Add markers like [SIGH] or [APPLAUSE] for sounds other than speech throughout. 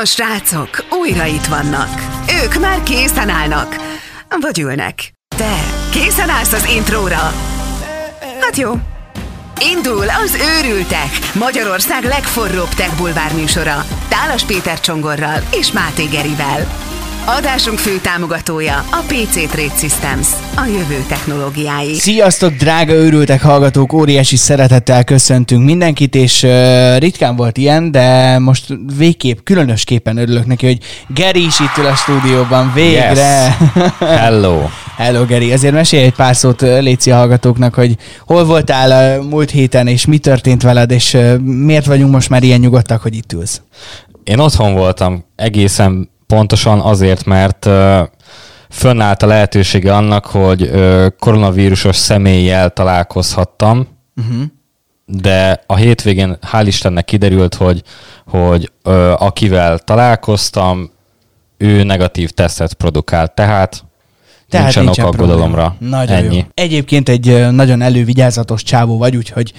A srácok újra itt vannak. Ők már készen állnak. Vagy ülnek. Te készen állsz az intróra? Hát jó. Indul az Őrültek, Magyarország legforróbb tech bulvár műsora. Tálas Péter Csongorral és Máté Gerivel. Adásunk fő támogatója a PC Trade Systems, a jövő technológiái. Sziasztok, drága őrültek hallgatók! Óriási szeretettel köszöntünk mindenkit, és uh, ritkán volt ilyen, de most végképp, különösképpen örülök neki, hogy Geri is itt ül a stúdióban, végre! Yes. Hello! [LAUGHS] Hello, Geri! Azért mesélj egy pár szót Léci hallgatóknak, hogy hol voltál a múlt héten, és mi történt veled, és uh, miért vagyunk most már ilyen nyugodtak, hogy itt ülsz? Én otthon voltam egészen Pontosan azért, mert fönnállt a lehetősége annak, hogy koronavírusos személlyel találkozhattam, uh-huh. de a hétvégén hál' Istennek kiderült, hogy, hogy akivel találkoztam, ő negatív tesztet produkált, tehát tehát nincsen, nincsen ok aggodalomra. Nagyon Ennyi. Jó. Egyébként egy nagyon elővigyázatos csávó vagy, úgyhogy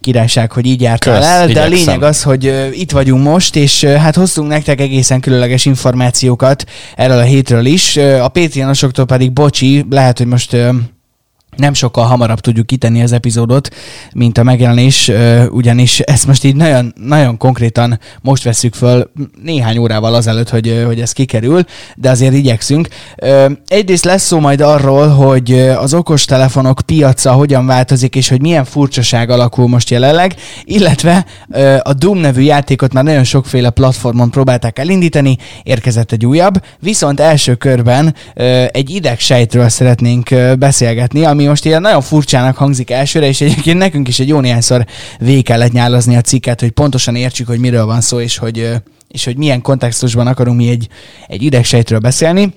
királyság, hogy így jártál Kösz, el, de a lényeg az, hogy itt vagyunk most, és hát hoztunk nektek egészen különleges információkat erről a hétről is. A Patreonosoktól pedig bocsi, lehet, hogy most nem sokkal hamarabb tudjuk kitenni az epizódot, mint a megjelenés, ugyanis ezt most így nagyon, nagyon konkrétan most veszük föl néhány órával azelőtt, hogy, hogy ez kikerül, de azért igyekszünk. Egyrészt lesz szó majd arról, hogy az okostelefonok piaca hogyan változik, és hogy milyen furcsaság alakul most jelenleg, illetve a Doom nevű játékot már nagyon sokféle platformon próbálták elindítani, érkezett egy újabb, viszont első körben egy idegsejtről szeretnénk beszélgetni, ami ami most ilyen nagyon furcsának hangzik elsőre, és egyébként nekünk is egy jó néhányszor végig kellett nyálazni a cikket, hogy pontosan értsük, hogy miről van szó, és hogy, és hogy milyen kontextusban akarunk mi egy, egy idegsejtről beszélni.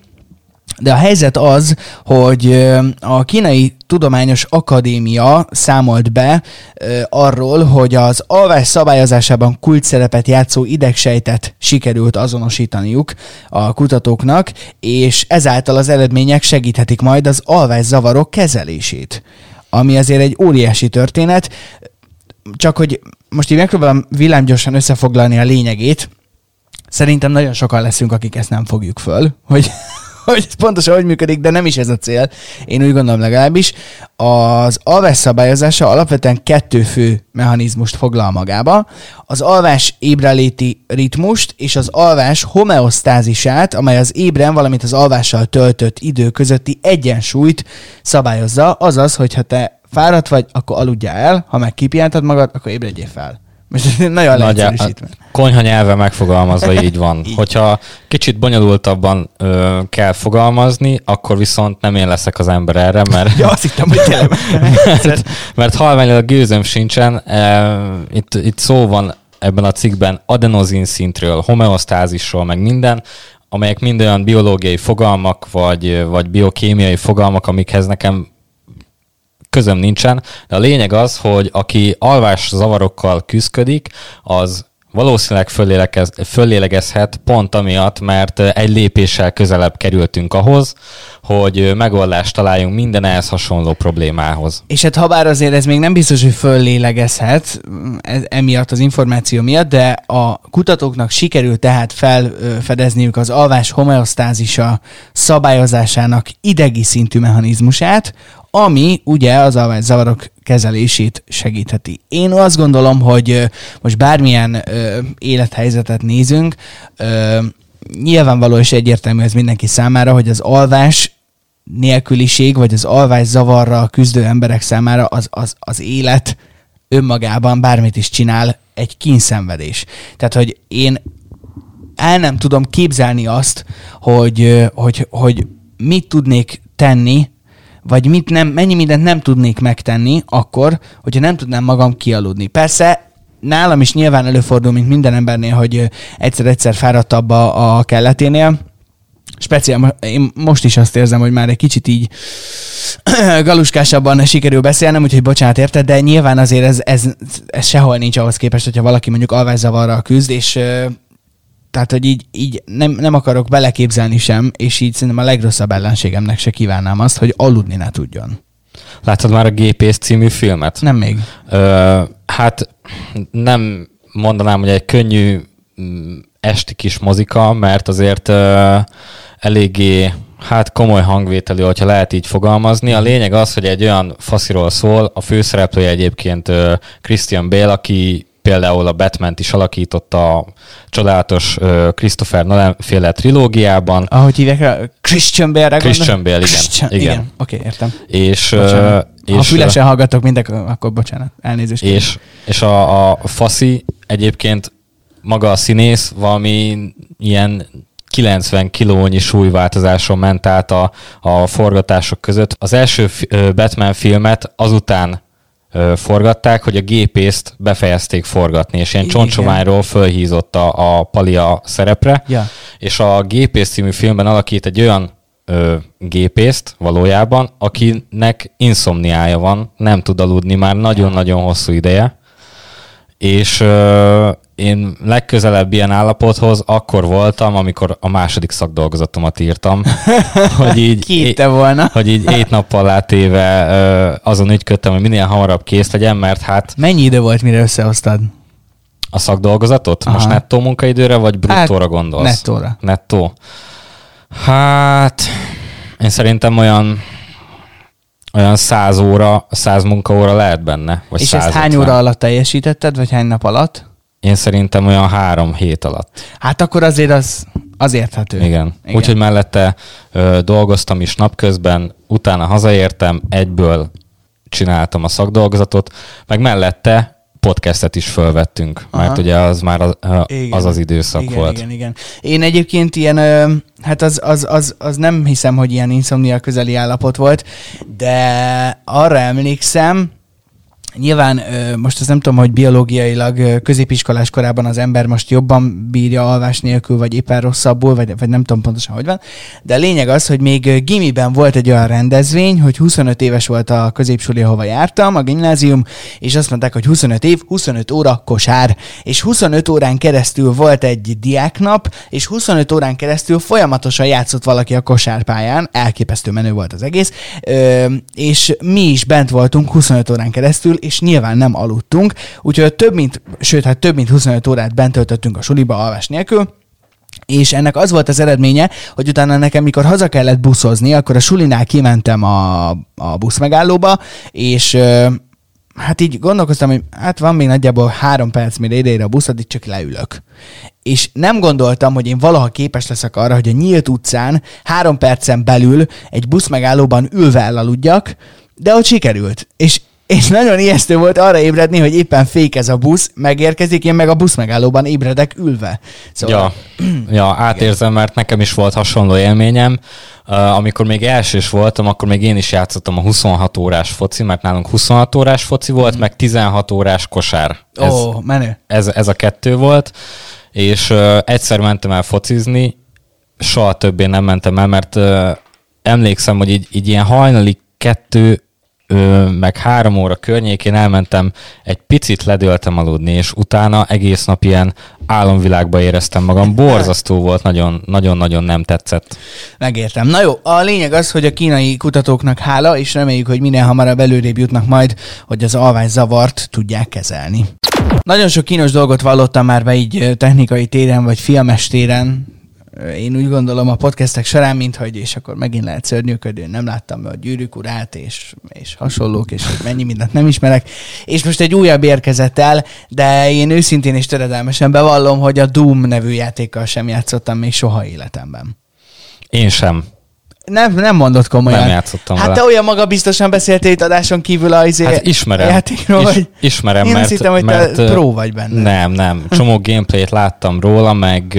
De a helyzet az, hogy a Kínai Tudományos Akadémia számolt be arról, hogy az alvás szabályozásában kult szerepet játszó idegsejtet sikerült azonosítaniuk a kutatóknak, és ezáltal az eredmények segíthetik majd az alvás zavarok kezelését. Ami azért egy óriási történet, csak hogy most így megpróbálom villámgyorsan összefoglalni a lényegét, Szerintem nagyon sokan leszünk, akik ezt nem fogjuk föl, hogy hogy pontosan hogy működik, de nem is ez a cél. Én úgy gondolom legalábbis. Az alvás szabályozása alapvetően kettő fő mechanizmust foglal magába. Az alvás ébreléti ritmust és az alvás homeosztázisát, amely az ébren, valamint az alvással töltött idő közötti egyensúlyt szabályozza, azaz, hogyha te fáradt vagy, akkor aludjál el, ha meg kipiántad magad, akkor ébredjél fel. Most nagyon Nagy, leegyszerűsítve. Konyha nyelve megfogalmazva [LAUGHS] így van. így. Hogyha kicsit bonyolultabban ö, kell fogalmazni, akkor viszont nem én leszek az ember erre, mert... ja, azt hittem, hogy tényleg. [LAUGHS] mert, mert halványilag gőzöm sincsen. E, itt, itt szó van ebben a cikkben adenozin szintről, homeosztázisról, meg minden, amelyek mind olyan biológiai fogalmak, vagy, vagy biokémiai fogalmak, amikhez nekem közöm nincsen, de a lényeg az, hogy aki alvás zavarokkal küzdik, az valószínűleg föllélegez, föllélegezhet pont amiatt, mert egy lépéssel közelebb kerültünk ahhoz, hogy megoldást találjunk minden ehhez hasonló problémához. És hát ha bár azért ez még nem biztos, hogy föllélegezhet ez, emiatt az információ miatt, de a kutatóknak sikerült tehát felfedezniük az alvás homeosztázisa szabályozásának idegi szintű mechanizmusát, ami ugye az alvászavarok kezelését segítheti. Én azt gondolom, hogy most bármilyen ö, élethelyzetet nézünk, ö, nyilvánvaló és egyértelmű ez mindenki számára, hogy az alvás nélküliség, vagy az alvás zavarra küzdő emberek számára az, az, az élet önmagában bármit is csinál, egy kínszenvedés. Tehát, hogy én el nem tudom képzelni azt, hogy, hogy, hogy mit tudnék tenni, vagy mit nem, mennyi mindent nem tudnék megtenni akkor, hogyha nem tudnám magam kialudni. Persze nálam is nyilván előfordul, mint minden embernél, hogy egyszer-egyszer fáradtabb a, a kelleténél, Speciál, én most is azt érzem, hogy már egy kicsit így [CLEARS THROAT] galuskásabban sikerül beszélnem, úgyhogy bocsánat érte, de nyilván azért ez, ez, ez sehol nincs ahhoz képest, hogyha valaki mondjuk alvászavarral küzd, és tehát, hogy így, így nem, nem akarok beleképzelni sem, és így szerintem a legrosszabb ellenségemnek se kívánnám azt, hogy aludni ne tudjon. Láttad már a Gépész című filmet? Nem még. Ö, hát nem mondanám, hogy egy könnyű mm, esti kis mozika, mert azért uh, eléggé hát komoly hangvételű, hogyha lehet így fogalmazni. A lényeg az, hogy egy olyan fasziról szól, a főszereplője egyébként Christian Bale, aki például a batman is alakította a csodálatos uh, Christopher Nolan féle trilógiában. Ahogy hívják rá? Christian Bale-re Christian Bale, igen. Christian, igen. igen. Oké, okay, értem. És, és, ha fülesen hallgatok mindek, akkor bocsánat, elnézést. És, és a, a Faszi egyébként maga a színész valami ilyen 90 kilónyi súlyváltozáson ment át a, a forgatások között. Az első Batman filmet azután forgatták, hogy a gépészt befejezték forgatni, és ilyen csoncsományról fölhízott a, a Palia szerepre, ja. és a Gépész című filmben alakít egy olyan ö, gépészt valójában, akinek inszomniája van, nem tud aludni már nagyon-nagyon hosszú ideje, és ö, én legközelebb ilyen állapothoz akkor voltam, amikor a második szakdolgozatomat írtam, [LAUGHS] hogy így, é, volna. hogy így [LAUGHS] ét nappal átéve azon ügyködtem, hogy minél hamarabb kész legyen, mert hát... Mennyi idő volt, mire összehoztad? A szakdolgozatot? Aha. Most nettó munkaidőre, vagy bruttóra hát, gondolsz? Nettóra. Nettó. Hát, én szerintem olyan olyan száz óra, száz munkaóra lehet benne. Vagy És ezt hány óra alatt teljesítetted, vagy hány nap alatt? Én szerintem olyan három hét alatt. Hát akkor azért az, az érthető. Igen. Igen. Úgyhogy mellette ö, dolgoztam is napközben, utána hazaértem, egyből csináltam a szakdolgozatot, meg mellette podcastet is fölvettünk, Aha. mert ugye az már az az, az időszak igen, volt. Igen, igen. Én egyébként ilyen, hát az, az, az, az nem hiszem, hogy ilyen insomnia közeli állapot volt, de arra emlékszem, Nyilván most azt nem tudom, hogy biológiailag középiskolás korában az ember most jobban bírja alvás nélkül, vagy éppen rosszabbul, vagy, vagy nem tudom pontosan, hogy van. De a lényeg az, hogy még gimiben volt egy olyan rendezvény, hogy 25 éves volt a középsuli, ahova jártam, a gimnázium, és azt mondták, hogy 25 év, 25 óra kosár. És 25 órán keresztül volt egy diáknap, és 25 órán keresztül folyamatosan játszott valaki a kosárpályán, elképesztő menő volt az egész, és mi is bent voltunk 25 órán keresztül, és nyilván nem aludtunk, úgyhogy több mint, sőt, hát több mint 25 órát bent töltöttünk a suliba alvás nélkül, és ennek az volt az eredménye, hogy utána nekem, mikor haza kellett buszozni, akkor a sulinál kimentem a, a buszmegállóba, és hát így gondolkoztam, hogy hát van még nagyjából három perc, mire ide a busz, addig csak leülök. És nem gondoltam, hogy én valaha képes leszek arra, hogy a nyílt utcán három percen belül egy buszmegállóban ülve elaludjak, de ott sikerült. És és nagyon ijesztő volt arra ébredni, hogy éppen fékez a busz, megérkezik, én meg a busz megállóban ébredek ülve. Szóval... Ja, ja, átérzem, mert nekem is volt hasonló élményem. Uh, amikor még elsős voltam, akkor még én is játszottam a 26 órás foci, mert nálunk 26 órás foci volt, mm. meg 16 órás kosár. Ez, oh, menő. Ez, ez a kettő volt, és uh, egyszer mentem el focizni, soha többé nem mentem el, mert uh, emlékszem, hogy így, így ilyen hajnali kettő meg három óra környékén elmentem, egy picit ledöltem aludni, és utána egész nap ilyen álomvilágba éreztem magam. Borzasztó volt, nagyon-nagyon nem tetszett. Megértem. Na jó, a lényeg az, hogy a kínai kutatóknak hála, és reméljük, hogy minél hamarabb előrébb jutnak majd, hogy az zavart tudják kezelni. Nagyon sok kínos dolgot vallottam már be így technikai téren, vagy filmes téren, én úgy gondolom a podcastek során, mint hogy és akkor megint lehet szörnyűködő, nem láttam a gyűrűk urát, és, és hasonlók, és hogy mennyi mindent nem ismerek. És most egy újabb érkezett el, de én őszintén és töredelmesen bevallom, hogy a Doom nevű játékkal sem játszottam még soha életemben. Én sem. Nem, nem mondott komolyan. Nem játszottam Hát vele. te olyan maga biztosan beszéltél itt adáson kívül a izé hát ismerem. játékról, Is, hogy ismerem, én mert, hittem, hogy mert, te pro vagy benne. Nem, nem. Csomó [LAUGHS] gameplayt láttam róla, meg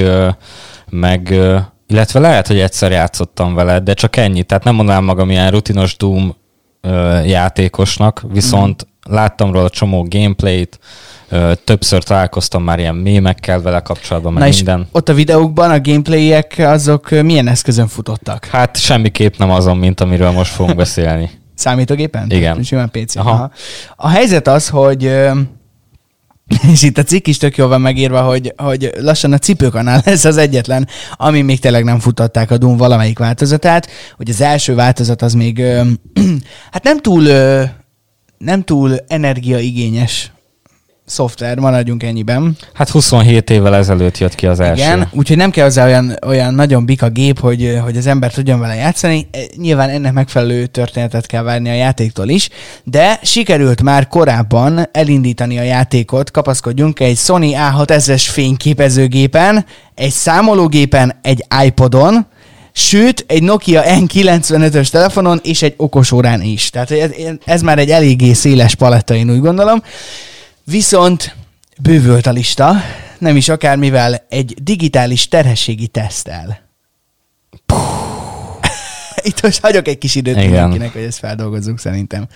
meg illetve lehet, hogy egyszer játszottam vele, de csak ennyi. Tehát nem mondanám magam ilyen rutinos Doom játékosnak, viszont mm. láttam róla csomó gameplayt, többször találkoztam már ilyen mémekkel vele kapcsolatban, meg Na minden. És ott a videókban a gameplayek azok milyen eszközön futottak? Hát semmiképp nem azon, mint amiről most fogunk beszélni. [LAUGHS] Számítógépen? Igen. Simán PC. Aha. Aha. A helyzet az, hogy [LAUGHS] és itt a cikk is tök jól van megírva, hogy, hogy lassan a cipőkanál lesz az egyetlen, ami még tényleg nem futották a Doom valamelyik változatát, hogy az első változat az még [CLEARS THROAT] hát nem túl, nem túl energiaigényes szoftver, maradjunk ennyiben. Hát 27 évvel ezelőtt jött ki az első. Igen, úgyhogy nem kell hozzá olyan, olyan nagyon bika gép, hogy, hogy az ember tudjon vele játszani. E, nyilván ennek megfelelő történetet kell várni a játéktól is, de sikerült már korábban elindítani a játékot, kapaszkodjunk egy Sony A6000-es fényképezőgépen, egy számológépen, egy iPodon, sőt, egy Nokia N95-ös telefonon és egy okosórán is. Tehát ez, ez már egy eléggé széles paletta, én úgy gondolom. Viszont bővült a lista, nem is akármivel, egy digitális terhességi tesztel. [LAUGHS] Itt most hagyok egy kis időt Igen. mindenkinek, hogy ezt feldolgozzuk szerintem.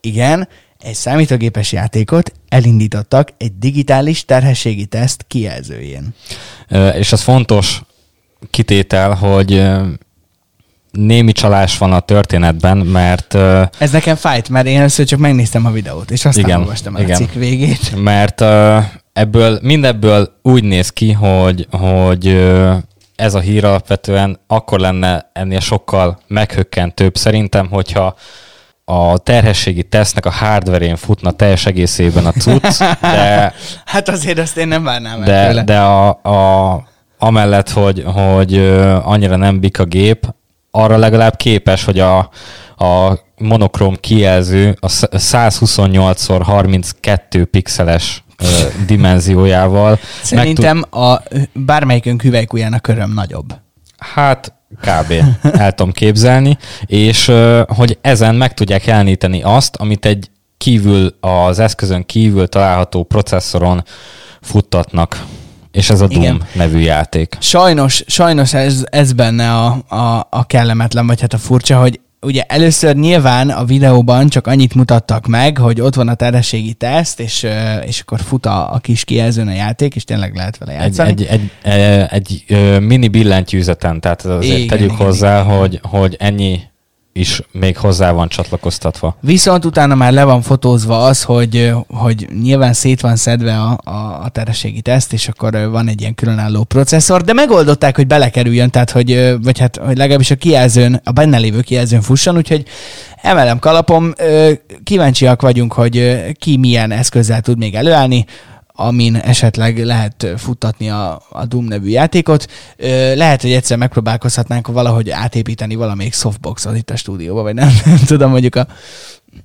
Igen, egy számítógépes játékot elindítottak egy digitális terhességi teszt kijelzőjén. És az fontos kitétel, hogy némi csalás van a történetben, mert... Ez nekem fájt, mert én először csak megnéztem a videót, és aztán igen, olvastam el igen. a cikk végét. Mert ebből, mindebből úgy néz ki, hogy, hogy ez a hír alapvetően akkor lenne ennél sokkal meghökkentőbb szerintem, hogyha a terhességi tesznek a hardverén futna teljes egészében a cucc, de... [LAUGHS] hát azért azt én nem várnám de, el De a, a, amellett, hogy, hogy annyira nem bik a gép, arra legalább képes, hogy a, a monokrom kijelző a 128x32 pixeles dimenziójával. Szerintem tud... a bármelyikünk hüvelykújának köröm nagyobb. Hát kb. el tudom képzelni, és hogy ezen meg tudják jeleníteni azt, amit egy kívül, az eszközön kívül található processzoron futtatnak. És ez a Doom Igen. nevű játék. Sajnos, sajnos ez, ez benne a, a, a kellemetlen, vagy hát a furcsa, hogy ugye először nyilván a videóban csak annyit mutattak meg, hogy ott van a terhességi teszt, és, és akkor fut a, a kis kijelzőn a játék, és tényleg lehet vele játszani. Egy, egy, egy, egy, egy mini billentyűzeten, tehát azért igen, tegyük igen, hozzá, igen. Hogy, hogy ennyi is még hozzá van csatlakoztatva. Viszont utána már le van fotózva az, hogy, hogy nyilván szét van szedve a, a, a terhességi teszt, és akkor van egy ilyen különálló processzor, de megoldották, hogy belekerüljön, tehát hogy, vagy hát, hogy legalábbis a kijelzőn, a benne lévő kijelzőn fusson, úgyhogy emelem kalapom, kíváncsiak vagyunk, hogy ki milyen eszközzel tud még előállni amin esetleg lehet futtatni a, a Doom nevű játékot. Lehet, hogy egyszer megpróbálkozhatnánk valahogy átépíteni valamelyik softboxot itt a stúdióba, vagy nem, [LAUGHS] nem tudom, mondjuk a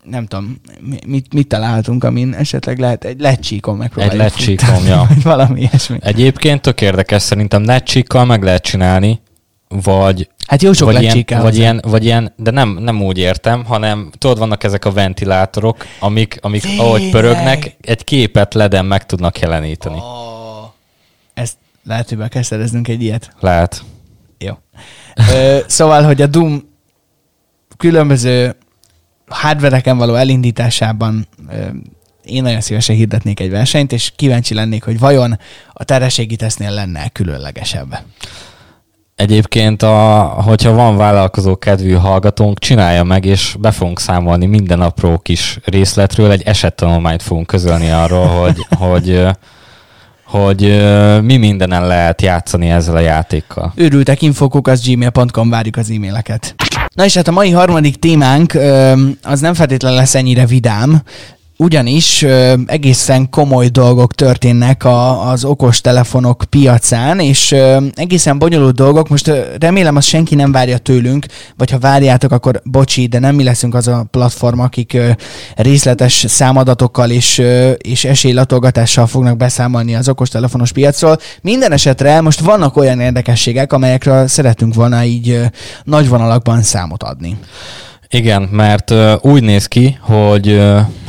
nem tudom, mit, mit találhatunk, amin esetleg lehet egy lecsíkon megpróbálni. Egy lecsíkon, ja. [LAUGHS] valami ilyesmi. Egyébként tök érdekes, szerintem lecsíkkal meg lehet csinálni, vagy Hát jó sok vagy ilyen, vagy ilyen, vagy ilyen, de nem, nem úgy értem, hanem tudod, vannak ezek a ventilátorok, amik, amik Tényleg? ahogy pörögnek, egy képet leden meg tudnak jeleníteni. Oh, ezt lehet, hogy be kell szereznünk egy ilyet. Lehet. Jó. Ö, szóval, hogy a Doom különböző hardvereken való elindításában ö, én nagyon szívesen hirdetnék egy versenyt, és kíváncsi lennék, hogy vajon a terhességi tesznél lenne különlegesebb. Egyébként, a, hogyha van vállalkozó kedvű hallgatónk, csinálja meg, és be fogunk számolni minden apró kis részletről. Egy esettanulmányt fogunk közölni arról, hogy, [LAUGHS] hogy, hogy mi mindenen lehet játszani ezzel a játékkal. Őrültek infokok, az gmail.com, várjuk az e-maileket. Na és hát a mai harmadik témánk az nem feltétlenül lesz ennyire vidám, ugyanis egészen komoly dolgok történnek a, az okos telefonok piacán, és egészen bonyolult dolgok. Most remélem, azt senki nem várja tőlünk, vagy ha várjátok, akkor bocsi, de nem mi leszünk az a platform, akik részletes számadatokkal és, ö, és esélylatolgatással fognak beszámolni az okos telefonos piacról. Minden esetre most vannak olyan érdekességek, amelyekről szeretünk volna így nagy vonalakban számot adni. Igen, mert uh, úgy néz ki, hogy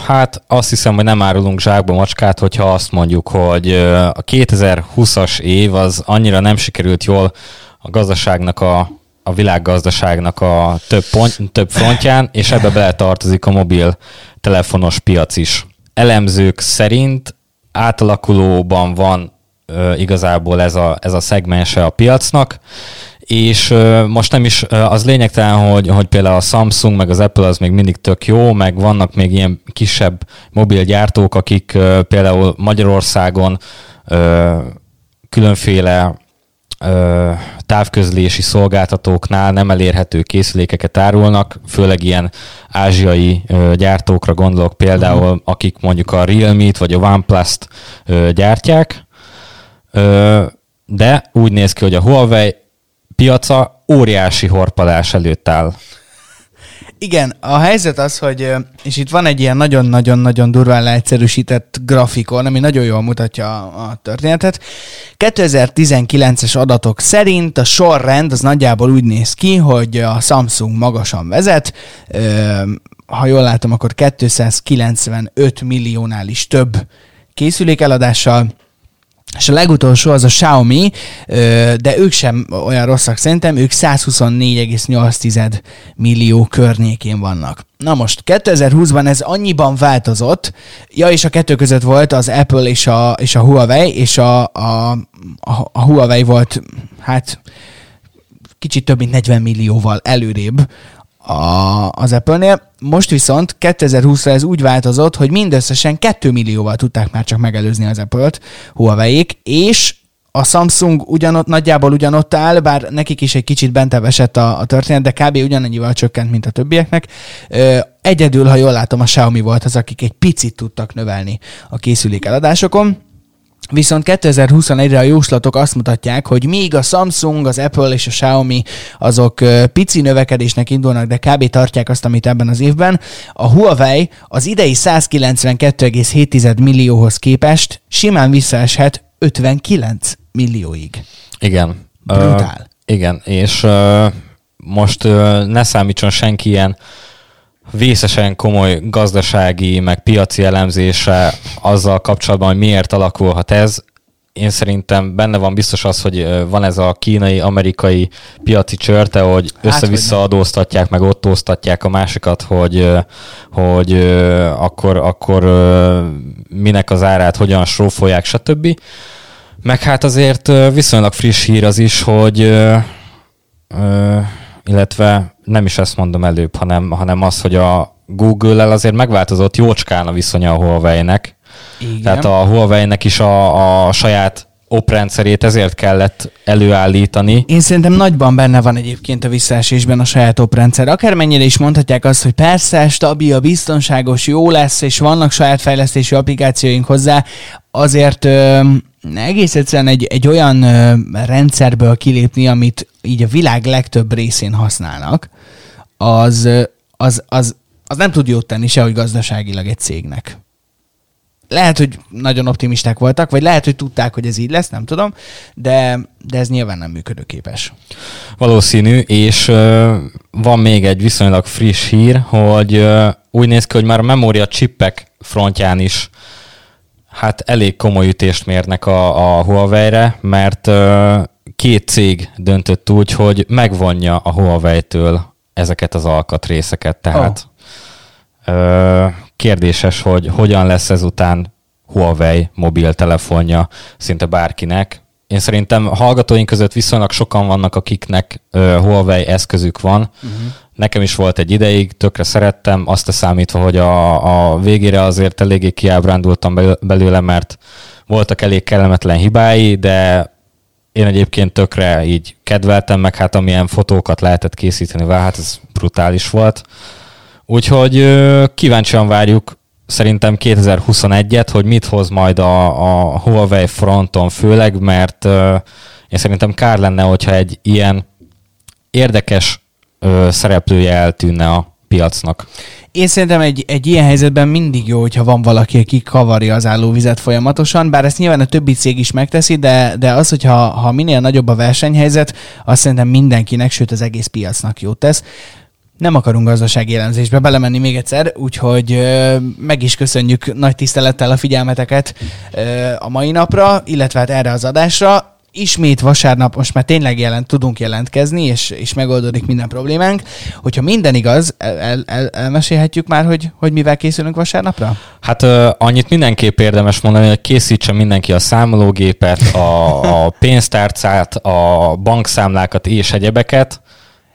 hát azt hiszem, hogy nem árulunk zsákba macskát, hogyha azt mondjuk, hogy a 2020-as év az annyira nem sikerült jól a gazdaságnak a a világgazdaságnak a több, pont, több frontján, és ebbe bele tartozik a mobil telefonos piac is. Elemzők szerint átalakulóban van uh, igazából ez a, ez a szegmense a piacnak, és most nem is az lényegtelen, hogy, hogy például a Samsung meg az Apple az még mindig tök jó, meg vannak még ilyen kisebb mobilgyártók, akik például Magyarországon különféle távközlési szolgáltatóknál nem elérhető készülékeket árulnak, főleg ilyen ázsiai gyártókra gondolok például, uh-huh. akik mondjuk a Realme-t vagy a OnePlus-t gyártják, de úgy néz ki, hogy a Huawei piaca óriási horpadás előtt áll. Igen, a helyzet az, hogy, és itt van egy ilyen nagyon-nagyon-nagyon durván leegyszerűsített grafikon, ami nagyon jól mutatja a, történetet. 2019-es adatok szerint a sorrend az nagyjából úgy néz ki, hogy a Samsung magasan vezet, ha jól látom, akkor 295 milliónál is több készülék eladással, és a legutolsó az a Xiaomi, de ők sem olyan rosszak szerintem, ők 124,8 millió környékén vannak. Na most, 2020-ban ez annyiban változott, ja, és a kettő között volt az Apple és a, és a Huawei, és a, a, a, a Huawei volt, hát kicsit több mint 40 millióval előrébb a, az Apple-nél. Most viszont 2020-ra ez úgy változott, hogy mindösszesen 2 millióval tudták már csak megelőzni az Apple-t, huawei és a Samsung ugyanott, nagyjából ugyanott áll, bár nekik is egy kicsit bentebb esett a, a történet, de kb. ugyanannyival csökkent, mint a többieknek. Ö, egyedül, ha jól látom, a Xiaomi volt az, akik egy picit tudtak növelni a készülék eladásokon. Viszont 2021-re a jóslatok azt mutatják, hogy míg a Samsung, az Apple és a Xiaomi azok pici növekedésnek indulnak, de kb. tartják azt, amit ebben az évben, a Huawei az idei 192,7 millióhoz képest simán visszaeshet 59 millióig. Igen. Brutál. Uh, igen, és uh, most uh, ne számítson senki ilyen vészesen komoly gazdasági, meg piaci elemzése azzal kapcsolatban, hogy miért alakulhat ez. Én szerintem benne van biztos az, hogy van ez a kínai-amerikai piaci csörte, hogy hát, össze-vissza adóztatják, meg ottóztatják a másikat, hogy, hogy akkor, akkor minek az árát hogyan srófolják, stb. Meg hát azért viszonylag friss hír az is, hogy illetve nem is ezt mondom előbb, hanem, hanem az, hogy a Google-el azért megváltozott jócskán a viszonya a Huawei-nek. Igen. Tehát a Huawei-nek is a, a saját oprendszerét ezért kellett előállítani. Én szerintem nagyban benne van egyébként a visszaesésben a saját oprendszer. Akármennyire is mondhatják azt, hogy persze, stabil, biztonságos, jó lesz, és vannak saját fejlesztési applikációink hozzá, azért ö, egész egyszerűen egy, egy olyan ö, rendszerből kilépni, amit így a világ legtöbb részén használnak, az, az, az, az nem tud jót tenni sehogy gazdaságilag egy cégnek. Lehet, hogy nagyon optimisták voltak, vagy lehet, hogy tudták, hogy ez így lesz, nem tudom, de, de ez nyilván nem működőképes. Valószínű, és uh, van még egy viszonylag friss hír, hogy uh, úgy néz ki, hogy már a memória chipek frontján is hát elég komoly ütést mérnek a, a Huawei-re, mert uh, két cég döntött úgy, hogy megvonja a Huawei-től ezeket az alkatrészeket, tehát oh. ö, kérdéses, hogy hogyan lesz ezután Huawei mobiltelefonja szinte bárkinek. Én szerintem hallgatóink között viszonylag sokan vannak, akiknek ö, Huawei eszközük van. Uh-huh. Nekem is volt egy ideig, tökre szerettem, azt a számítva, hogy a, a végére azért eléggé kiábrándultam belőle, mert voltak elég kellemetlen hibái, de én egyébként tökre így kedveltem, meg hát amilyen fotókat lehetett készíteni vele, hát ez brutális volt. Úgyhogy kíváncsian várjuk szerintem 2021-et, hogy mit hoz majd a, a Huawei fronton főleg, mert én szerintem kár lenne, hogyha egy ilyen érdekes szereplője eltűnne a piacnak. Én szerintem egy, egy ilyen helyzetben mindig jó, hogyha van valaki, aki kavarja az állóvizet folyamatosan, bár ezt nyilván a többi cég is megteszi, de, de az, hogyha ha minél nagyobb a versenyhelyzet, azt szerintem mindenkinek, sőt az egész piacnak jót tesz. Nem akarunk gazdasági jellemzésbe belemenni még egyszer, úgyhogy ö, meg is köszönjük nagy tisztelettel a figyelmeteket ö, a mai napra, illetve hát erre az adásra ismét vasárnap most már tényleg jelent, tudunk jelentkezni, és, és megoldódik minden problémánk. Hogyha minden igaz, el, el, el, elmesélhetjük már, hogy, hogy mivel készülünk vasárnapra? Hát uh, annyit mindenképp érdemes mondani, hogy készítse mindenki a számológépet, a, a [LAUGHS] pénztárcát, a bankszámlákat és egyebeket,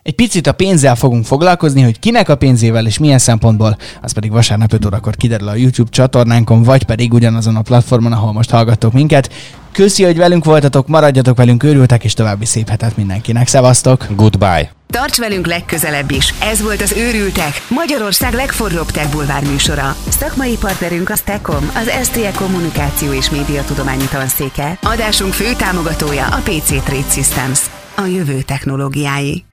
Egy picit a pénzzel fogunk foglalkozni, hogy kinek a pénzével és milyen szempontból, az pedig vasárnap 5 órakor kiderül a YouTube csatornánkon, vagy pedig ugyanazon a platformon, ahol most hallgattok minket. Köszi, hogy velünk voltatok, maradjatok velünk, őrültek, és további szép hetet mindenkinek. Szevasztok! Goodbye! Tarts velünk legközelebb is. Ez volt az Őrültek, Magyarország legforróbb tech bulvár műsora. Szakmai partnerünk a Stekom, az STE Kommunikáció és Médiatudományi Tanszéke. Adásunk fő támogatója a PC Trade Systems. A jövő technológiái.